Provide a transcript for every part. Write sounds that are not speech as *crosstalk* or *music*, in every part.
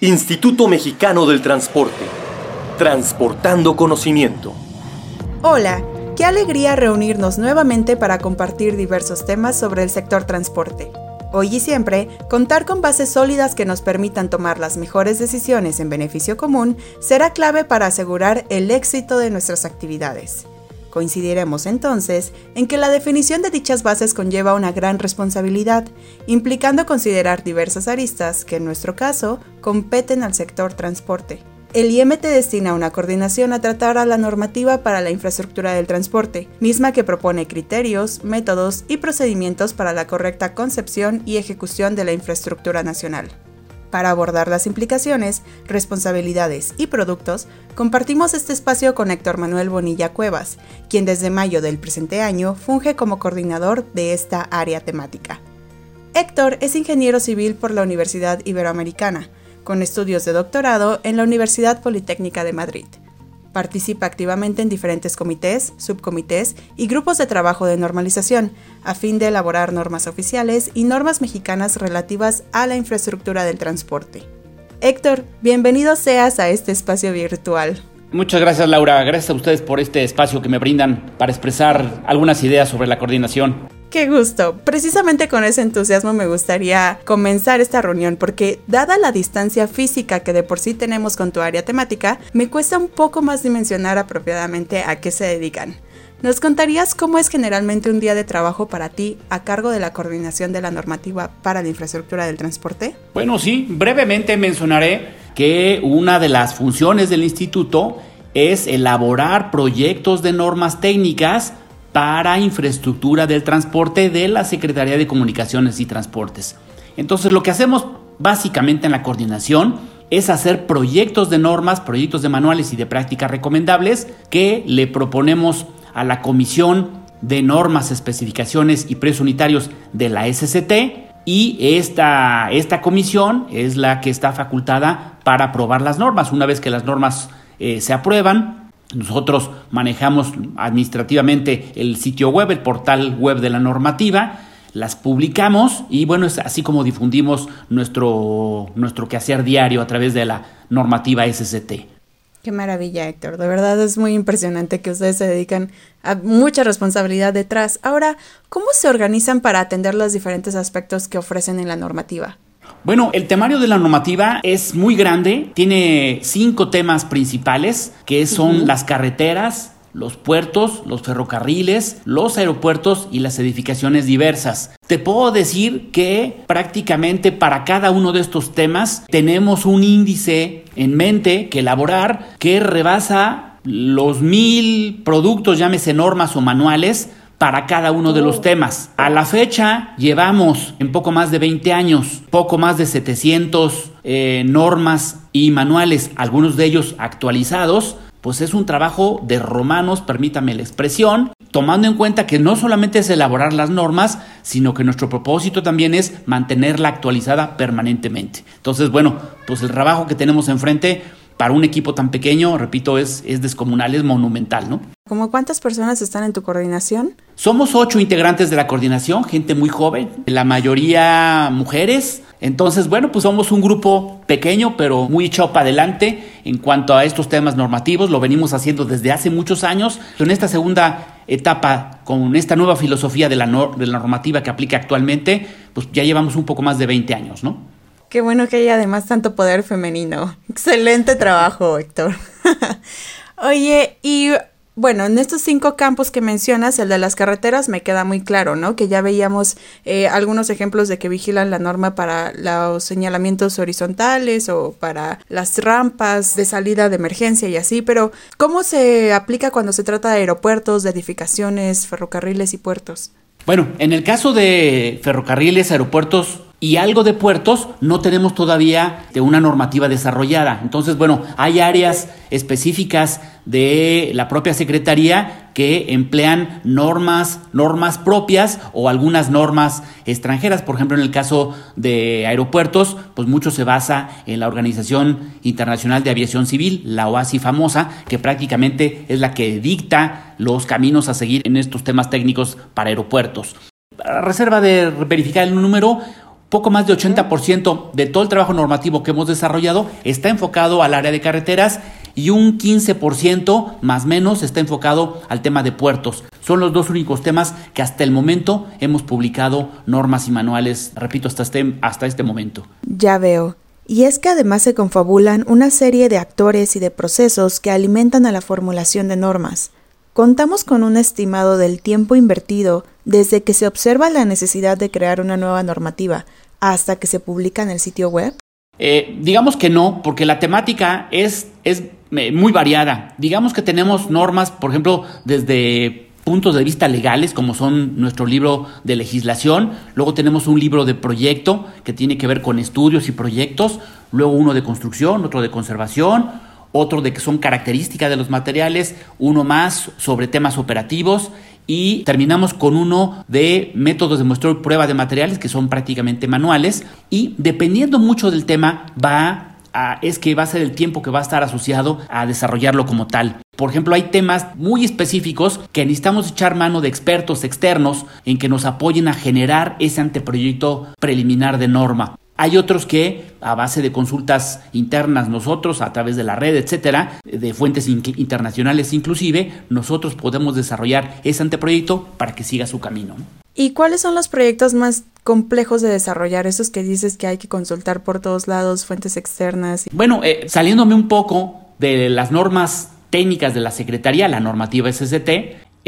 Instituto Mexicano del Transporte. Transportando conocimiento. Hola, qué alegría reunirnos nuevamente para compartir diversos temas sobre el sector transporte. Hoy y siempre, contar con bases sólidas que nos permitan tomar las mejores decisiones en beneficio común será clave para asegurar el éxito de nuestras actividades. Coincidiremos entonces en que la definición de dichas bases conlleva una gran responsabilidad, implicando considerar diversas aristas que en nuestro caso competen al sector transporte. El IMT destina una coordinación a tratar a la normativa para la infraestructura del transporte, misma que propone criterios, métodos y procedimientos para la correcta concepción y ejecución de la infraestructura nacional. Para abordar las implicaciones, responsabilidades y productos, compartimos este espacio con Héctor Manuel Bonilla Cuevas, quien desde mayo del presente año funge como coordinador de esta área temática. Héctor es ingeniero civil por la Universidad Iberoamericana, con estudios de doctorado en la Universidad Politécnica de Madrid. Participa activamente en diferentes comités, subcomités y grupos de trabajo de normalización, a fin de elaborar normas oficiales y normas mexicanas relativas a la infraestructura del transporte. Héctor, bienvenido seas a este espacio virtual. Muchas gracias Laura, gracias a ustedes por este espacio que me brindan para expresar algunas ideas sobre la coordinación. Qué gusto. Precisamente con ese entusiasmo me gustaría comenzar esta reunión porque dada la distancia física que de por sí tenemos con tu área temática, me cuesta un poco más dimensionar apropiadamente a qué se dedican. ¿Nos contarías cómo es generalmente un día de trabajo para ti a cargo de la coordinación de la normativa para la infraestructura del transporte? Bueno, sí, brevemente mencionaré que una de las funciones del instituto es elaborar proyectos de normas técnicas para infraestructura del transporte de la Secretaría de Comunicaciones y Transportes. Entonces lo que hacemos básicamente en la coordinación es hacer proyectos de normas, proyectos de manuales y de prácticas recomendables que le proponemos a la Comisión de Normas, Especificaciones y Precios Unitarios de la SCT y esta, esta comisión es la que está facultada para aprobar las normas. Una vez que las normas eh, se aprueban, nosotros manejamos administrativamente el sitio web, el portal web de la normativa, las publicamos y bueno, es así como difundimos nuestro, nuestro quehacer diario a través de la normativa SCT. Qué maravilla, Héctor. De verdad es muy impresionante que ustedes se dedican a mucha responsabilidad detrás. Ahora, ¿cómo se organizan para atender los diferentes aspectos que ofrecen en la normativa? Bueno, el temario de la normativa es muy grande, tiene cinco temas principales, que son las carreteras, los puertos, los ferrocarriles, los aeropuertos y las edificaciones diversas. Te puedo decir que prácticamente para cada uno de estos temas tenemos un índice en mente que elaborar que rebasa los mil productos, llámese normas o manuales, para cada uno de los oh. temas. A la fecha llevamos en poco más de 20 años, poco más de 700 eh, normas y manuales, algunos de ellos actualizados, pues es un trabajo de romanos, permítame la expresión, tomando en cuenta que no solamente es elaborar las normas, sino que nuestro propósito también es mantenerla actualizada permanentemente. Entonces, bueno, pues el trabajo que tenemos enfrente para un equipo tan pequeño, repito, es, es descomunal, es monumental, ¿no? ¿Cómo cuántas personas están en tu coordinación? Somos ocho integrantes de la coordinación, gente muy joven, la mayoría mujeres. Entonces, bueno, pues somos un grupo pequeño, pero muy echado para adelante en cuanto a estos temas normativos. Lo venimos haciendo desde hace muchos años. En esta segunda etapa, con esta nueva filosofía de la, de la normativa que aplica actualmente, pues ya llevamos un poco más de 20 años, ¿no? Qué bueno que haya además tanto poder femenino. Excelente trabajo, Héctor. *laughs* Oye, y bueno, en estos cinco campos que mencionas, el de las carreteras me queda muy claro, ¿no? Que ya veíamos eh, algunos ejemplos de que vigilan la norma para los señalamientos horizontales o para las rampas de salida de emergencia y así, pero ¿cómo se aplica cuando se trata de aeropuertos, de edificaciones, ferrocarriles y puertos? Bueno, en el caso de ferrocarriles, aeropuertos, y algo de puertos no tenemos todavía de una normativa desarrollada. Entonces, bueno, hay áreas específicas de la propia Secretaría que emplean normas, normas propias o algunas normas extranjeras. Por ejemplo, en el caso de aeropuertos, pues mucho se basa en la Organización Internacional de Aviación Civil, la OASI famosa, que prácticamente es la que dicta los caminos a seguir en estos temas técnicos para aeropuertos. A reserva de verificar el número, poco más de 80% de todo el trabajo normativo que hemos desarrollado está enfocado al área de carreteras y un 15% más o menos está enfocado al tema de puertos. Son los dos únicos temas que hasta el momento hemos publicado normas y manuales, repito, hasta este, hasta este momento. Ya veo. Y es que además se confabulan una serie de actores y de procesos que alimentan a la formulación de normas. Contamos con un estimado del tiempo invertido desde que se observa la necesidad de crear una nueva normativa hasta que se publica en el sitio web. Eh, digamos que no, porque la temática es, es eh, muy variada. Digamos que tenemos normas, por ejemplo, desde puntos de vista legales, como son nuestro libro de legislación, luego tenemos un libro de proyecto que tiene que ver con estudios y proyectos, luego uno de construcción, otro de conservación, otro de que son características de los materiales, uno más sobre temas operativos y terminamos con uno de métodos de muestreo y prueba de materiales que son prácticamente manuales y dependiendo mucho del tema va es que va a ser el tiempo que va a estar asociado a desarrollarlo como tal. Por ejemplo, hay temas muy específicos que necesitamos echar mano de expertos externos en que nos apoyen a generar ese anteproyecto preliminar de norma. Hay otros que, a base de consultas internas nosotros, a través de la red, etcétera, de fuentes internacionales inclusive, nosotros podemos desarrollar ese anteproyecto para que siga su camino. ¿Y cuáles son los proyectos más complejos de desarrollar? Esos que dices que hay que consultar por todos lados, fuentes externas. Bueno, eh, saliéndome un poco de las normas técnicas de la Secretaría, la normativa SST,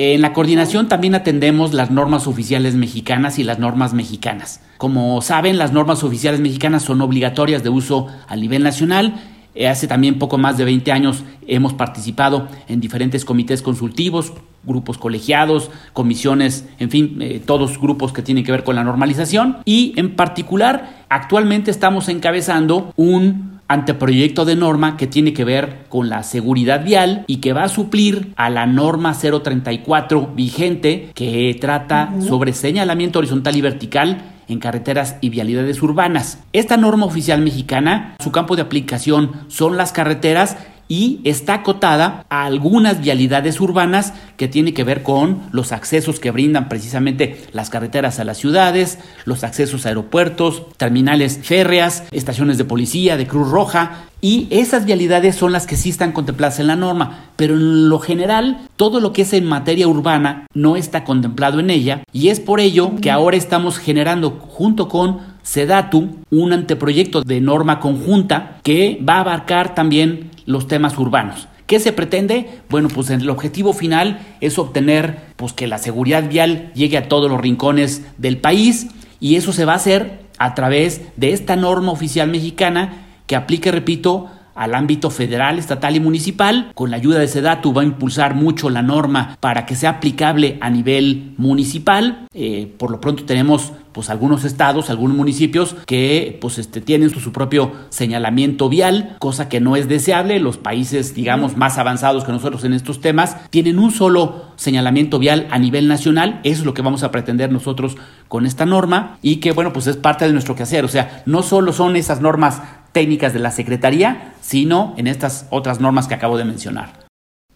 en la coordinación también atendemos las normas oficiales mexicanas y las normas mexicanas. Como saben, las normas oficiales mexicanas son obligatorias de uso a nivel nacional eh, hace también poco más de 20 años hemos participado en diferentes comités consultivos, grupos colegiados, comisiones, en fin, eh, todos grupos que tienen que ver con la normalización. Y en particular, actualmente estamos encabezando un anteproyecto de norma que tiene que ver con la seguridad vial y que va a suplir a la norma 034 vigente que trata sobre señalamiento horizontal y vertical en carreteras y vialidades urbanas. Esta norma oficial mexicana, su campo de aplicación son las carreteras y está acotada a algunas vialidades urbanas que tiene que ver con los accesos que brindan precisamente las carreteras a las ciudades, los accesos a aeropuertos, terminales férreas, estaciones de policía, de Cruz Roja, y esas vialidades son las que sí están contempladas en la norma, pero en lo general todo lo que es en materia urbana no está contemplado en ella y es por ello que ahora estamos generando junto con SEDATU un anteproyecto de norma conjunta que va a abarcar también los temas urbanos. ¿Qué se pretende? Bueno, pues el objetivo final es obtener pues, que la seguridad vial llegue a todos los rincones del país y eso se va a hacer a través de esta norma oficial mexicana que aplique, repito, al ámbito federal, estatal y municipal. Con la ayuda de SEDATU va a impulsar mucho la norma para que sea aplicable a nivel municipal. Eh, por lo pronto tenemos pues algunos estados, algunos municipios que pues este, tienen su, propio señalamiento vial, cosa que no es deseable. Los países, digamos, más avanzados que nosotros en estos temas tienen un solo señalamiento vial a nivel nacional. Eso es lo que vamos a pretender nosotros con esta norma y que, bueno, pues es parte de nuestro quehacer. O sea, no solo son esas normas técnicas de la Secretaría, sino en estas otras normas que acabo de mencionar.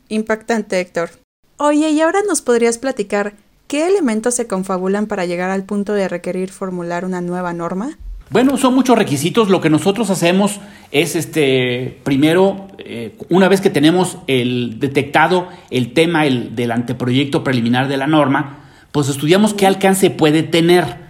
Impactante, Héctor. Oye, y ahora nos podrías platicar ¿Qué elementos se confabulan para llegar al punto de requerir formular una nueva norma? Bueno, son muchos requisitos. Lo que nosotros hacemos es, este, primero, eh, una vez que tenemos el detectado el tema el, del anteproyecto preliminar de la norma, pues estudiamos qué alcance puede tener.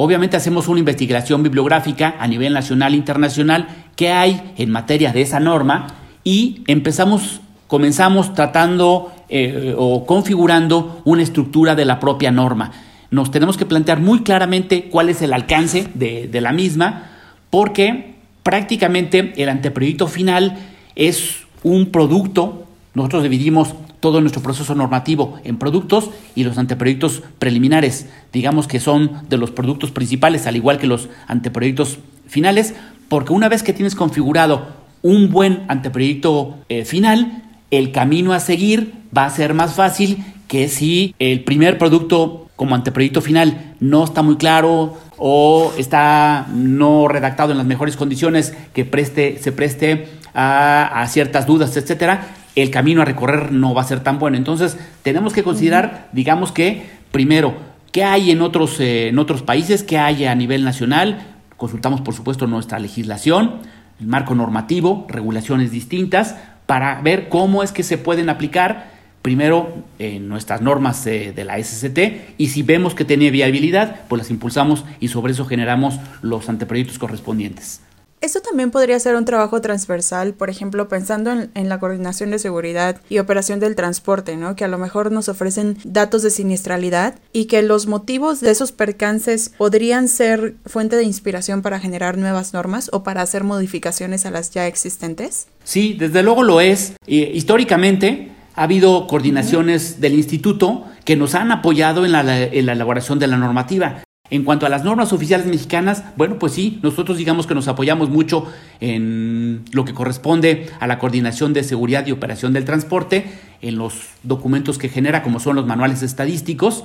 Obviamente hacemos una investigación bibliográfica a nivel nacional e internacional, qué hay en materia de esa norma y empezamos, comenzamos tratando eh, o configurando una estructura de la propia norma. Nos tenemos que plantear muy claramente cuál es el alcance de, de la misma, porque prácticamente el anteproyecto final es un producto, nosotros dividimos todo nuestro proceso normativo en productos y los anteproyectos preliminares, digamos que son de los productos principales, al igual que los anteproyectos finales, porque una vez que tienes configurado un buen anteproyecto eh, final, el camino a seguir va a ser más fácil que si el primer producto como anteproyecto final no está muy claro o está no redactado en las mejores condiciones que preste, se preste a, ciertas dudas, etcétera, el camino a recorrer no va a ser tan bueno. Entonces, tenemos que considerar, digamos que, primero, qué hay en otros, eh, en otros países, qué hay a nivel nacional, consultamos por supuesto nuestra legislación, el marco normativo, regulaciones distintas, para ver cómo es que se pueden aplicar primero nuestras normas de la SCT y si vemos que tiene viabilidad, pues las impulsamos y sobre eso generamos los anteproyectos correspondientes. Esto también podría ser un trabajo transversal, por ejemplo, pensando en, la coordinación de seguridad y operación del transporte, ¿no? Que a lo mejor nos ofrecen datos de siniestralidad y que los motivos de esos percances podrían ser fuente de inspiración para generar nuevas normas o para hacer modificaciones a las ya existentes. Sí, desde luego lo es. históricamente ha habido coordinaciones del instituto que nos han apoyado en la, en la elaboración de la normativa. En cuanto a las normas oficiales mexicanas, bueno, pues sí, nosotros digamos que nos apoyamos mucho en lo que corresponde a la coordinación de seguridad y operación del transporte, en los documentos que genera, como son los manuales estadísticos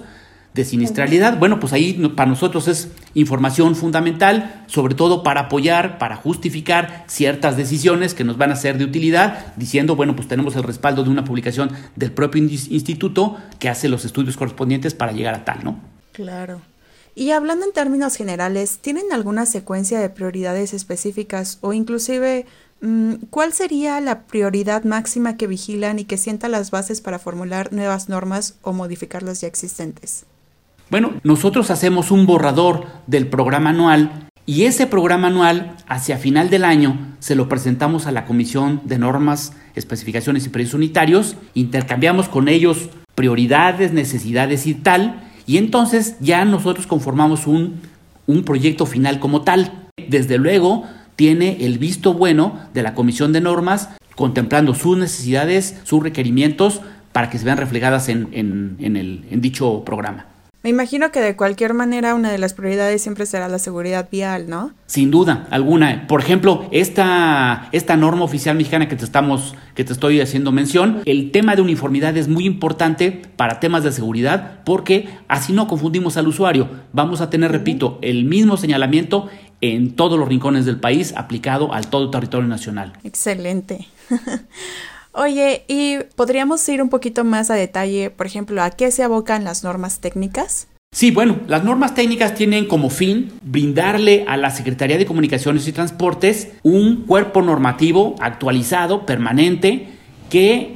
de siniestralidad. Bueno, pues ahí para nosotros es información fundamental, sobre todo para apoyar, para justificar ciertas decisiones que nos van a ser de utilidad, diciendo, bueno, pues tenemos el respaldo de una publicación del propio instituto que hace los estudios correspondientes para llegar a tal, ¿no? Claro. Y hablando en términos generales, ¿tienen alguna secuencia de prioridades específicas o inclusive mm, cuál sería la prioridad máxima que vigilan y que sienta las bases para formular nuevas normas o modificar las ya existentes? Bueno, nosotros hacemos un borrador del programa anual y ese programa anual hacia final del año se lo presentamos a la Comisión de Normas, Especificaciones y Precios Unitarios, intercambiamos con ellos prioridades, necesidades y tal, y entonces ya nosotros conformamos un, un proyecto final como tal. Desde luego, tiene el visto bueno de la Comisión de Normas, contemplando sus necesidades, sus requerimientos, para que se vean reflejadas en, en, el, en dicho programa. Me imagino que de cualquier manera una de las prioridades siempre será la seguridad vial, ¿no? Sin duda alguna. Por ejemplo, esta, esta norma oficial mexicana que te estamos, que te estoy haciendo mención, el tema de uniformidad es muy importante para temas de seguridad porque así no confundimos al usuario. Vamos a tener, repito, el mismo señalamiento en todos los rincones del país aplicado al todo territorio nacional. Excelente. *laughs* Oye, ¿y podríamos ir un poquito más a detalle, por ejemplo, a qué se abocan las normas técnicas? Sí, bueno, las normas técnicas tienen como fin brindarle a la Secretaría de Comunicaciones y Transportes un cuerpo normativo actualizado, permanente, que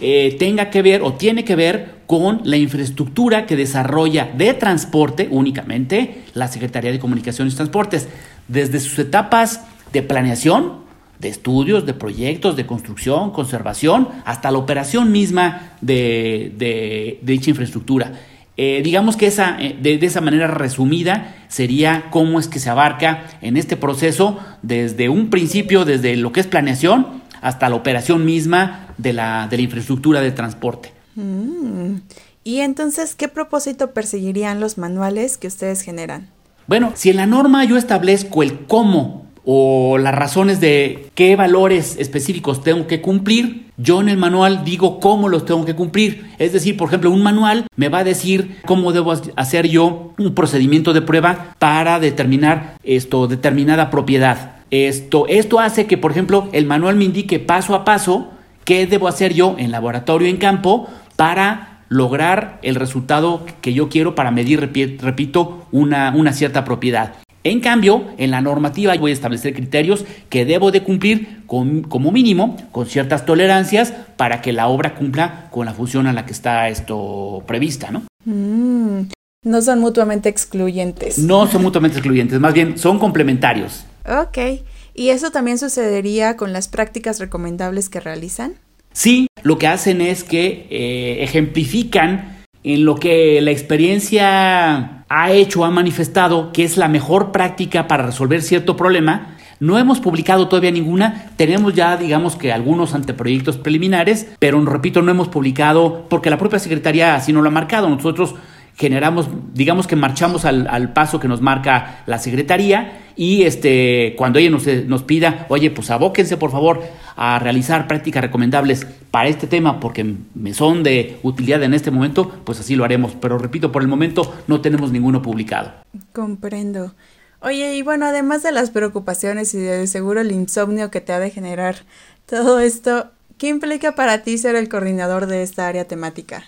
eh, tenga que ver o tiene que ver con la infraestructura que desarrolla de transporte únicamente la Secretaría de Comunicaciones y Transportes, desde sus etapas de planeación, de estudios, de proyectos, de construcción, conservación, hasta la operación misma de, dicha infraestructura. Eh, digamos que esa, eh, de, esa manera resumida sería cómo es que se abarca en este proceso desde un principio, desde lo que es planeación, hasta la operación misma de la, de la infraestructura de transporte. Mm. ¿Y entonces qué propósito perseguirían los manuales que ustedes generan? Bueno, si en la norma yo establezco el cómo o las razones de qué valores específicos tengo que cumplir, yo en el manual digo cómo los tengo que cumplir. Es decir, por ejemplo, un manual me va a decir cómo debo hacer yo un procedimiento de prueba para determinar esto, determinada propiedad. Esto, esto hace que, por ejemplo, el manual me indique paso a paso qué debo hacer yo en laboratorio, en campo, para lograr el resultado que yo quiero para medir, repito, una, una cierta propiedad. En cambio, en la normativa voy a establecer criterios que debo de cumplir como mínimo con ciertas tolerancias para que la obra cumpla con la función a la que está esto prevista, ¿no? Mm, no son mutuamente excluyentes. No son mutuamente excluyentes, más bien son complementarios. Ok. ¿Y eso también sucedería con las prácticas recomendables que realizan? Sí, lo que hacen es que eh, ejemplifican en lo que la experiencia ha hecho, ha manifestado que es la mejor práctica para resolver cierto problema. No hemos publicado todavía ninguna, tenemos ya digamos que algunos anteproyectos preliminares, pero repito, no hemos publicado porque la propia Secretaría así no lo ha marcado. Nosotros generamos, digamos que marchamos al, paso que nos marca la Secretaría y este, cuando ella nos, nos, pida, oye, pues abóquense por favor a realizar prácticas recomendables para este tema porque me son de utilidad en este momento, pues así lo haremos. Pero repito, por el momento no tenemos ninguno publicado. Comprendo. Oye, y bueno, además de las preocupaciones y de seguro el insomnio que te ha de generar todo esto, ¿qué implica para ti ser el coordinador de esta área temática?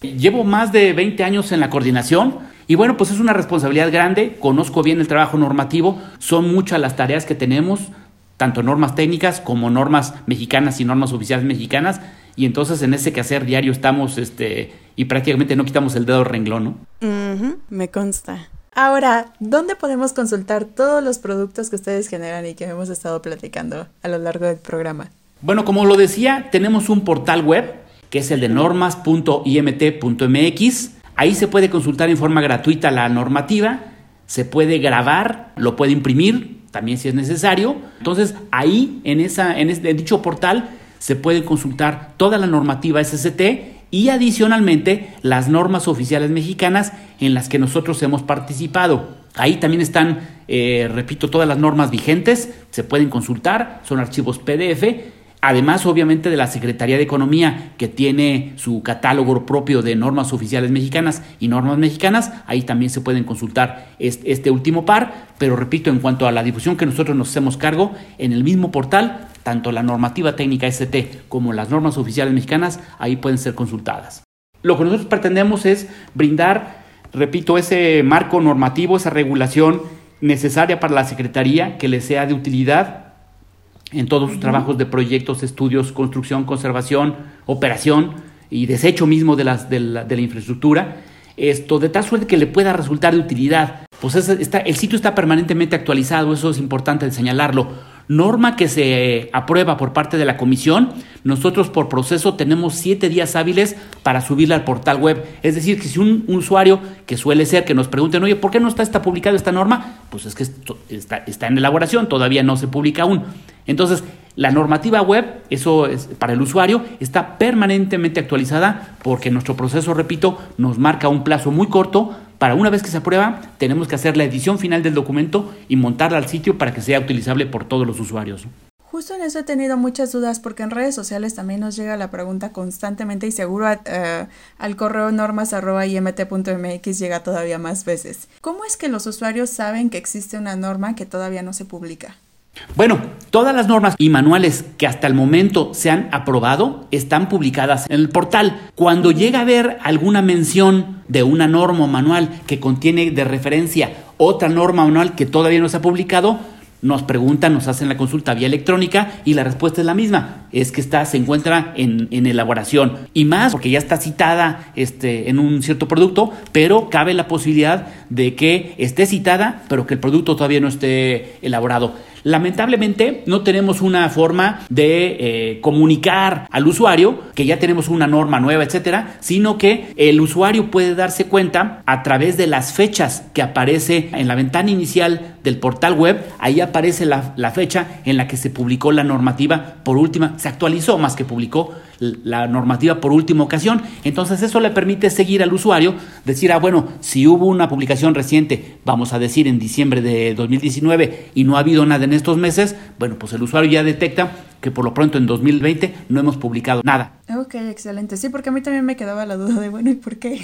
Llevo más de 20 años en la coordinación Y bueno, pues es una responsabilidad grande, conozco bien el trabajo normativo, son muchas las tareas que tenemos, tanto normas técnicas como normas mexicanas y normas oficiales mexicanas, y entonces en ese quehacer diario estamos este, y prácticamente no quitamos el dedo renglón, ¿no? me consta. Ahora, ¿dónde podemos consultar todos los productos que ustedes generan y que hemos estado platicando a lo largo del programa? Bueno, como lo decía, tenemos un portal web que es el de normas.imt.mx. Ahí se puede consultar en forma gratuita la normativa, se puede grabar, lo puede imprimir, también si es necesario. Entonces, ahí en, esa, en, en dicho portal se puede consultar toda la normativa SST y adicionalmente las normas oficiales mexicanas en las que nosotros hemos participado. Ahí también están, eh, repito, todas las normas vigentes, se pueden consultar, son archivos PDF. Además, obviamente, de la Secretaría de Economía, que tiene su catálogo propio de normas oficiales mexicanas y normas mexicanas, ahí también se pueden consultar este, último par. Pero repito, en cuanto a la difusión que nosotros nos hacemos cargo, en el mismo portal tanto la normativa técnica ST como las normas oficiales mexicanas ahí pueden ser consultadas. Lo que nosotros pretendemos es brindar, repito, ese marco normativo, esa regulación necesaria para la Secretaría que le sea de utilidad en todos sus trabajos de proyectos, estudios, construcción, conservación, operación y desecho mismo de, las, de, la, infraestructura. Esto de tal suerte que le pueda resultar de utilidad. Pues está, el sitio está permanentemente actualizado, eso es importante señalarlo norma que se aprueba por parte de la comisión, nosotros por proceso tenemos siete días hábiles para subirla al portal web. Es decir, que si un, usuario, que suele ser que nos pregunten, oye, ¿por qué no está, está publicada esta norma? Pues es que está, está en elaboración, todavía no se publica aún. Entonces, la normativa web, eso es para el usuario, está permanentemente actualizada porque nuestro proceso, repito, nos marca un plazo muy corto para una vez que se aprueba, tenemos que hacer la edición final del documento y montarla al sitio para que sea utilizable por todos los usuarios. Justo en eso he tenido muchas dudas porque en redes sociales también nos llega la pregunta constantemente y seguro eh, al correo normas.imt.mx llega todavía más veces. ¿Cómo es que los usuarios saben que existe una norma que todavía no se publica? Bueno, todas las normas y manuales que hasta el momento se han aprobado están publicadas en el portal. Cuando llega a haber alguna mención de una norma o manual que contiene de referencia otra norma o manual que todavía no se ha publicado, nos preguntan, nos hacen la consulta vía electrónica y la respuesta es la misma, es que está, se encuentra en, elaboración y más porque ya está citada este, en un cierto producto, pero cabe la posibilidad de que esté citada, pero que el producto todavía no esté elaborado. Lamentablemente no tenemos una forma de eh, comunicar al usuario que ya tenemos una norma nueva, etcétera, sino que el usuario puede darse cuenta a través de las fechas que aparece en la ventana inicial del portal web. Ahí aparece la, la fecha en la que se publicó la normativa por última, se actualizó más que publicó la normativa por última ocasión. Entonces eso le permite seguir al usuario, decir, ah, bueno, si hubo una publicación reciente, vamos a decir en diciembre de 2019 y no ha habido nada en estos meses, bueno, pues el usuario ya detecta que por lo pronto en 2020 no hemos publicado nada. Ok, excelente. Sí, porque a mí también me quedaba la duda de, bueno, ¿y por qué?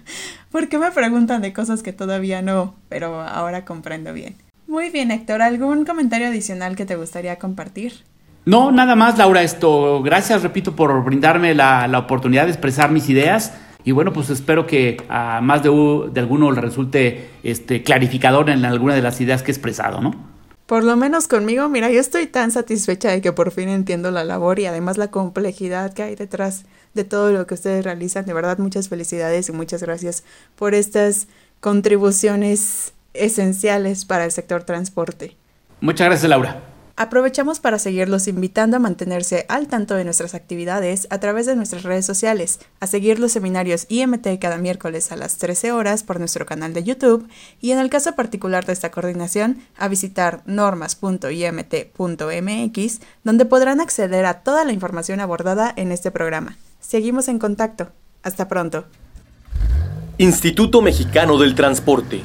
*laughs* ¿Por qué me preguntan de cosas que todavía no? Pero ahora comprendo bien. Muy bien, Héctor, ¿algún comentario adicional que te gustaría compartir? No, nada más, Laura, esto, gracias, repito, por brindarme la, oportunidad de expresar mis ideas. Y bueno, pues espero que a más de, de alguno le resulte este, clarificador en alguna de las ideas que he expresado, ¿no? Por lo menos conmigo, mira, yo estoy tan satisfecha de que por fin entiendo la labor y además la complejidad que hay detrás de todo lo que ustedes realizan. De verdad, muchas felicidades y muchas gracias por estas contribuciones esenciales para el sector transporte. Muchas gracias, Laura. Aprovechamos para seguirlos invitando a mantenerse al tanto de nuestras actividades a través de nuestras redes sociales, a seguir los seminarios IMT cada miércoles a las 13 horas por nuestro canal de YouTube y en el caso particular de esta coordinación, a visitar normas.imt.mx donde podrán acceder a toda la información abordada en este programa. Seguimos en contacto. Hasta pronto. Instituto Mexicano del Transporte